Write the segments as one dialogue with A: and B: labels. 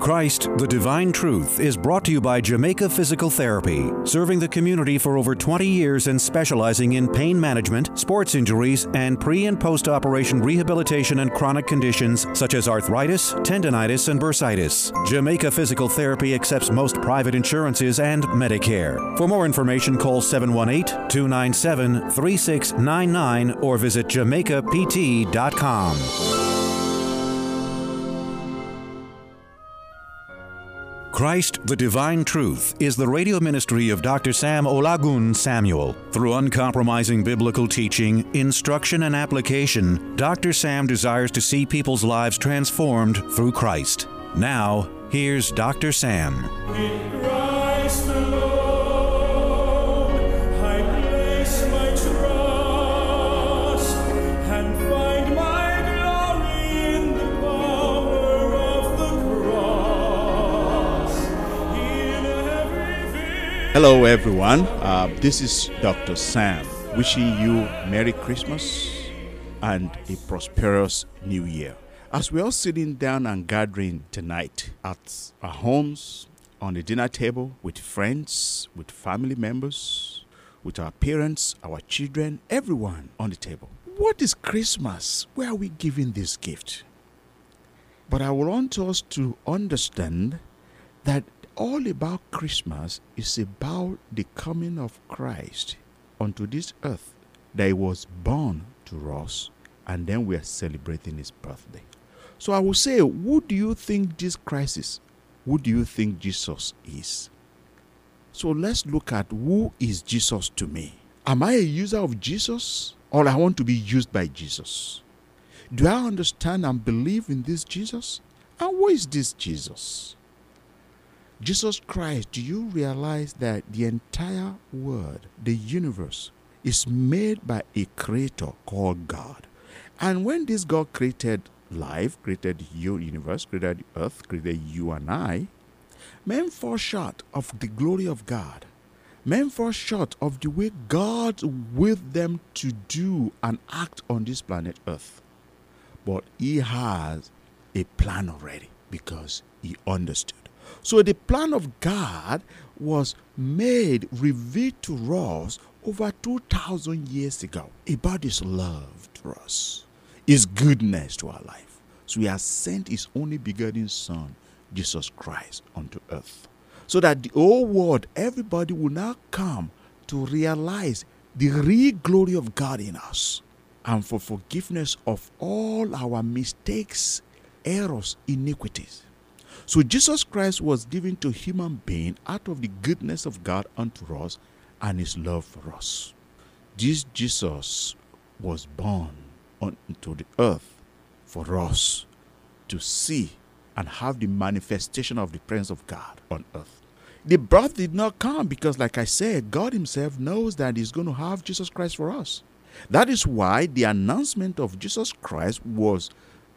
A: Christ, the Divine Truth, is brought to you by Jamaica Physical Therapy, serving the community for over 20 years and specializing in pain management, sports injuries, and pre and post operation rehabilitation and chronic conditions such as arthritis, tendonitis, and bursitis. Jamaica Physical Therapy accepts most private insurances and Medicare. For more information, call 718 297 3699 or visit jamaicapt.com. Christ, the Divine Truth, is the radio ministry of Dr. Sam Olagun Samuel. Through uncompromising biblical teaching, instruction, and application, Dr. Sam desires to see people's lives transformed through Christ. Now, here's Dr. Sam.
B: Hello, everyone. Uh, this is Dr. Sam wishing you Merry Christmas and a prosperous New Year. As we're all sitting down and gathering tonight at our homes, on the dinner table, with friends, with family members, with our parents, our children, everyone on the table. What is Christmas? Where are we giving this gift? But I want us to understand that all about Christmas is about the coming of Christ onto this earth that he was born to us and then we are celebrating his birthday. So I will say, who do you think this Christ is? Who do you think Jesus is? So let's look at who is Jesus to me. Am I a user of Jesus or I want to be used by Jesus? Do I understand and believe in this Jesus? And who is this Jesus? Jesus Christ, do you realize that the entire world, the universe, is made by a creator called God? And when this God created life, created your universe, created earth, created you and I, men fall short of the glory of God. Men fall short of the way God willed them to do and act on this planet Earth. But He has a plan already because He understood. So the plan of God was made, revealed to us over 2,000 years ago about His love to us, His goodness to our life. So He has sent His only begotten Son, Jesus Christ, unto earth. So that the whole world, everybody will now come to realize the real glory of God in us and for forgiveness of all our mistakes, errors, iniquities. So Jesus Christ was given to human being out of the goodness of God unto us and his love for us. This Jesus was born unto the earth for us to see and have the manifestation of the presence of God on earth. The birth did not come because, like I said, God Himself knows that He's going to have Jesus Christ for us. That is why the announcement of Jesus Christ was,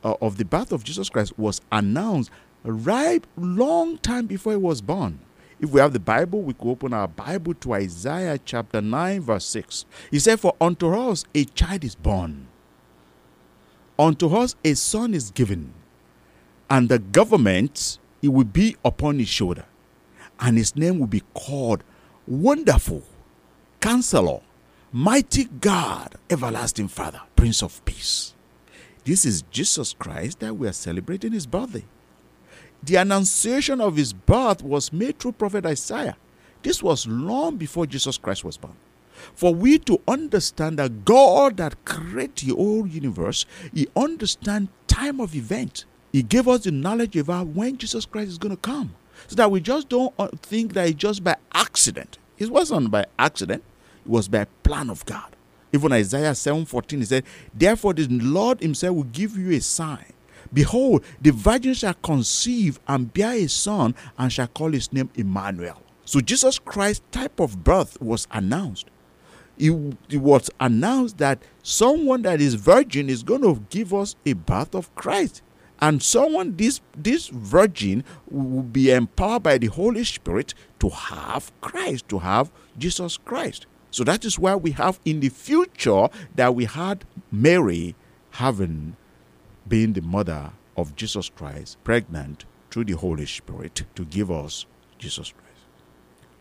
B: uh, of the birth of Jesus Christ, was announced right long time before he was born. If we have the Bible, we could open our Bible to Isaiah chapter 9, verse 6. He said, For unto us a child is born, unto us a son is given, and the government it will be upon his shoulder, and his name will be called Wonderful, Counselor, Mighty God, Everlasting Father, Prince of Peace. This is Jesus Christ that we are celebrating his birthday. The annunciation of his birth was made through prophet Isaiah. This was long before Jesus Christ was born. For we to understand that God that created the whole universe, He understands time of event. He gave us the knowledge about when Jesus Christ is going to come. So that we just don't uh, think that it's just by accident. It wasn't by accident, it was by plan of God. Even Isaiah 7:14, he said, Therefore the Lord Himself will give you a sign. Behold, the virgin shall conceive and bear a son and shall call his name Emmanuel. So Jesus Christ's type of birth was announced. It, it was announced that someone that is virgin is going to give us a birth of Christ. And someone, this, this virgin, will be empowered by the Holy Spirit to have Christ, to have Jesus Christ. So that is why we have in the future that we had Mary having being the mother of Jesus Christ, pregnant through the Holy Spirit to give us Jesus Christ.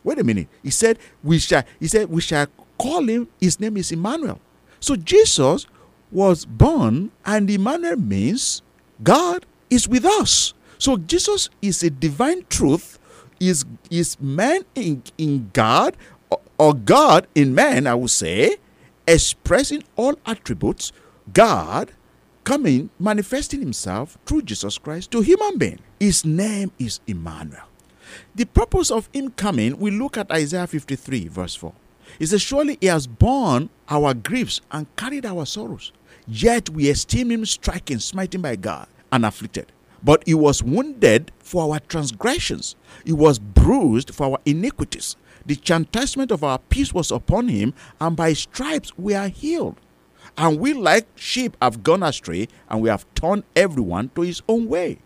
B: Wait a minute. He said we shall he said we shall call him his name is Emmanuel. So Jesus was born and Emmanuel means God is with us. So Jesus is a divine truth, is is man in, in God or God in man, I would say, expressing all attributes, God coming, manifesting himself through Jesus Christ to human being. His name is Emmanuel. The purpose of him coming, we look at Isaiah 53, verse 4. He says, Surely he has borne our griefs and carried our sorrows. Yet we esteem him stricken, smitten by God, and afflicted. But he was wounded for our transgressions, he was bruised for our iniquities. The chastisement of our peace was upon him, and by stripes we are healed. And we, like sheep, have gone astray, and we have turned everyone to his own way.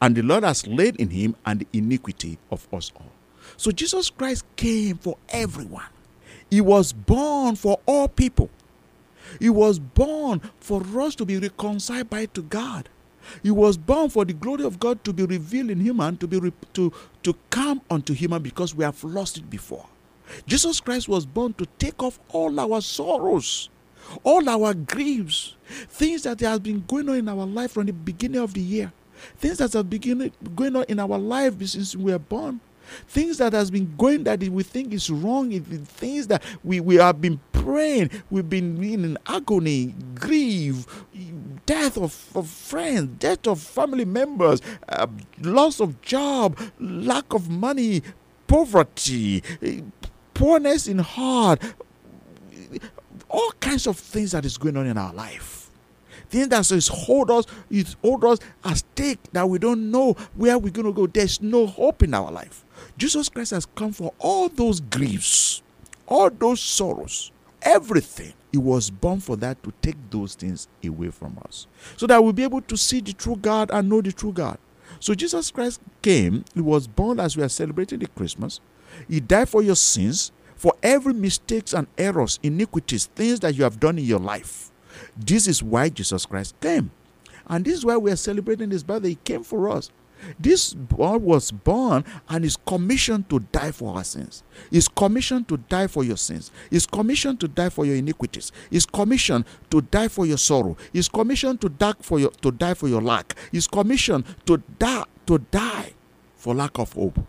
B: And the Lord has laid in him and the iniquity of us all. So Jesus Christ came for everyone. He was born for all people. He was born for us to be reconciled by to God. He was born for the glory of God to be revealed in human, to be to to come unto human because we have lost it before. Jesus Christ was born to take off all our sorrows, all our griefs, things that has been going on in our life from the beginning of the year, things that have been going on in our life since we were born things that has been going that we think is wrong things that we, we have been praying we've been in agony grief death of, of friends death of family members uh, loss of job lack of money poverty poorness in heart kinds of things that is going on in our life things that says hold us, it hold us at stake that we don't know where we're going to go. There's no hope in our life. Jesus Christ has come for all those griefs, all those sorrows, everything. He was born for that to take those things away from us. So that we'll be able to see the true God and know the true God. So Jesus Christ came, he was born as we are celebrating the Christmas. He died for your sins, for every mistakes and errors, iniquities, things that you have done in your life. This is why Jesus Christ came. And this is why we are celebrating his birthday. He came for us. This boy was born and is commissioned to die for our sins. Is commissioned to die for your sins. Is commissioned to die for your iniquities. Is commissioned to die for your sorrow. Is commissioned to die for your to die for your lack. Is commissioned to die to die for lack of hope.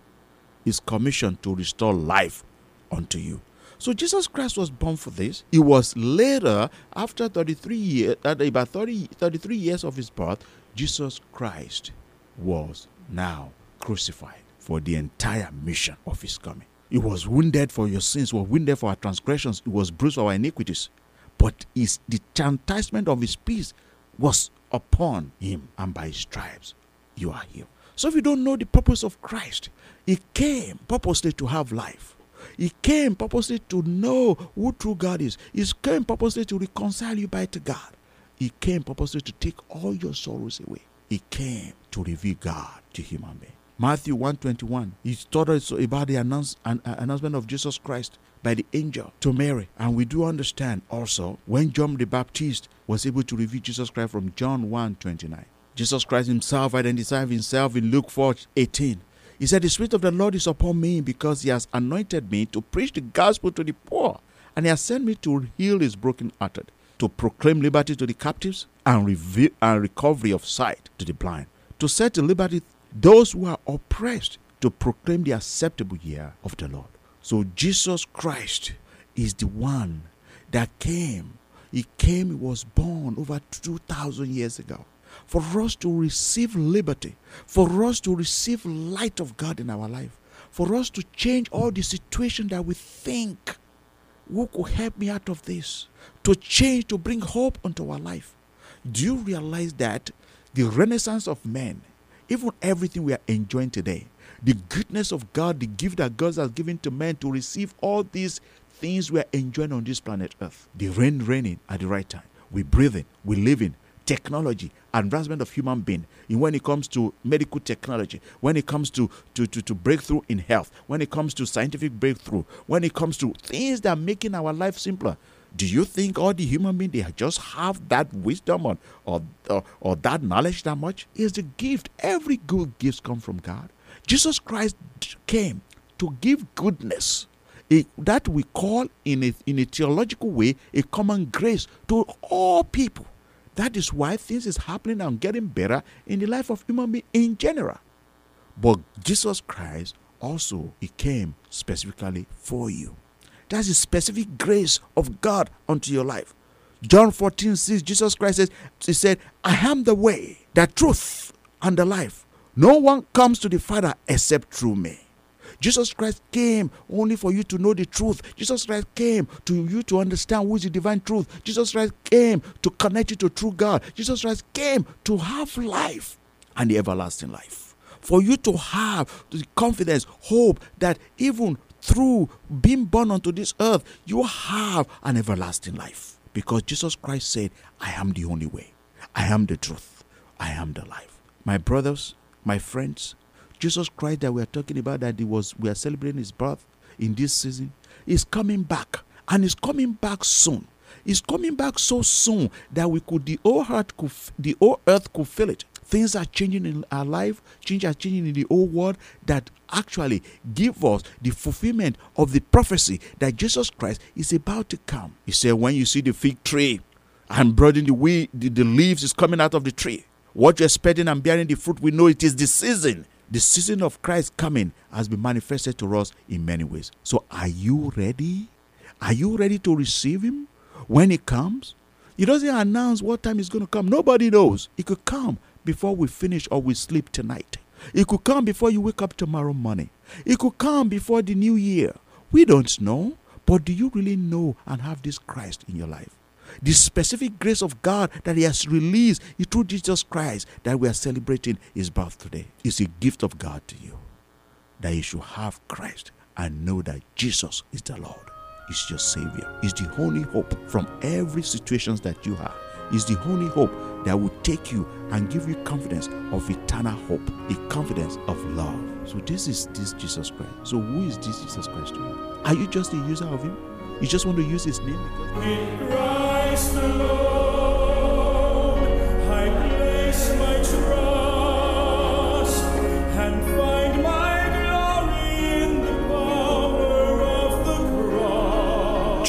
B: Is commissioned to restore life unto you. So Jesus Christ was born for this. He was later, after 33 years, about 30, 33 years of his birth, Jesus Christ was now crucified for the entire mission of his coming. He was wounded for your sins, was wounded for our transgressions, he was bruised for our iniquities. But his the chastisement of his peace was upon him, and by his stripes you are healed. So if you don't know the purpose of Christ, he came purposely to have life. He came purposely to know who true God is. He came purposely to reconcile you back to God. He came purposely to take all your sorrows away. He came to reveal God to human being. Matthew 121, he taught us about the announce, an, announcement of Jesus Christ by the angel to Mary. And we do understand also when John the Baptist was able to reveal Jesus Christ from John 1 29. Jesus Christ himself identified himself in Luke 4 18 he said, The Spirit of the Lord is upon me because He has anointed me to preach the gospel to the poor, and He has sent me to heal His broken-hearted, to proclaim liberty to the captives and, and recovery of sight to the blind, to set at liberty those who are oppressed, to proclaim the acceptable year of the Lord. So Jesus Christ is the one that came. He came, he was born over 2,000 years ago for us to receive liberty, for us to receive light of God in our life, for us to change all the situation that we think who could help me out of this, to change, to bring hope into our life. Do you realize that the renaissance of men, even everything we are enjoying today, the goodness of God, the gift that God has given to men to receive all these things we are enjoying on this planet Earth, the rain raining at the right time, we breathing, we living, technology, advancement of human being, when it comes to medical technology, when it comes to, to, to, to breakthrough in health, when it comes to scientific breakthrough, when it comes to things that are making our life simpler. Do you think all the human beings they just have that wisdom or, or, or, that knowledge that much? It's a gift. Every good gift comes from God. Jesus Christ came to give goodness. A, that we call in a, in a theological way a common grace to all people. That is why things is happening and getting better in the life of human being in general. But Jesus Christ also he came specifically for you. That's the specific grace of God unto your life. John 14, says Jesus Christ says, He said, I am the way, the truth, and the life. No one comes to the Father except through me. Jesus Christ came only for you to know the truth. Jesus Christ came to you to understand who is the divine truth. Jesus Christ came to connect you to true God. Jesus Christ came to have life and the everlasting life. For you to have the confidence, hope that even through being born onto this earth, you have an everlasting life. Because Jesus Christ said, I am the only way, I am the truth, I am the life. My brothers, my friends, Jesus Christ that we are talking about, that he was we are celebrating his birth in this season, is coming back. And is coming back soon. He's coming back so soon that we could the whole earth could the whole earth could feel it things are changing in our life, change are changing in the old world that actually give us the fulfillment of the prophecy that Jesus Christ is about to come. He said, when you see the fig tree and broadening the, way, the, the leaves is coming out of the tree, what you're expecting and bearing the fruit, we know it is the season. The season of Christ coming has been manifested to us in many ways. So, are you ready? Are you ready to receive Him when He comes? He doesn't announce what time He's going to come. Nobody knows. He could come before we finish or we sleep tonight. It could come before you wake up tomorrow morning. It could come before the new year. We don't know. But do you really know and have this Christ in your life? The specific grace of God that He has released through Jesus Christ that we are celebrating His birth today is a gift of God to you. That you should have Christ and know that Jesus is the Lord, is your Savior, is the only hope from every situation that you have, is the only hope that will take you and give you confidence of eternal hope, a confidence of love. So this is this Jesus Christ. So who is this Jesus Christ to you? Are you just a user of him? You just want to use his name because
C: In Christ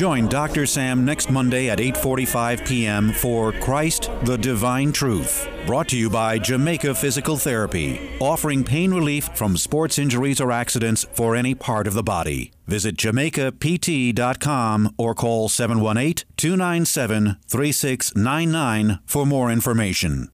A: Join Dr. Sam next Monday at 8:45 p.m. for Christ the Divine Truth, brought to you by Jamaica Physical Therapy, offering pain relief from sports injuries or accidents for any part of the body. Visit jamaicapt.com or call 718-297-3699 for more information.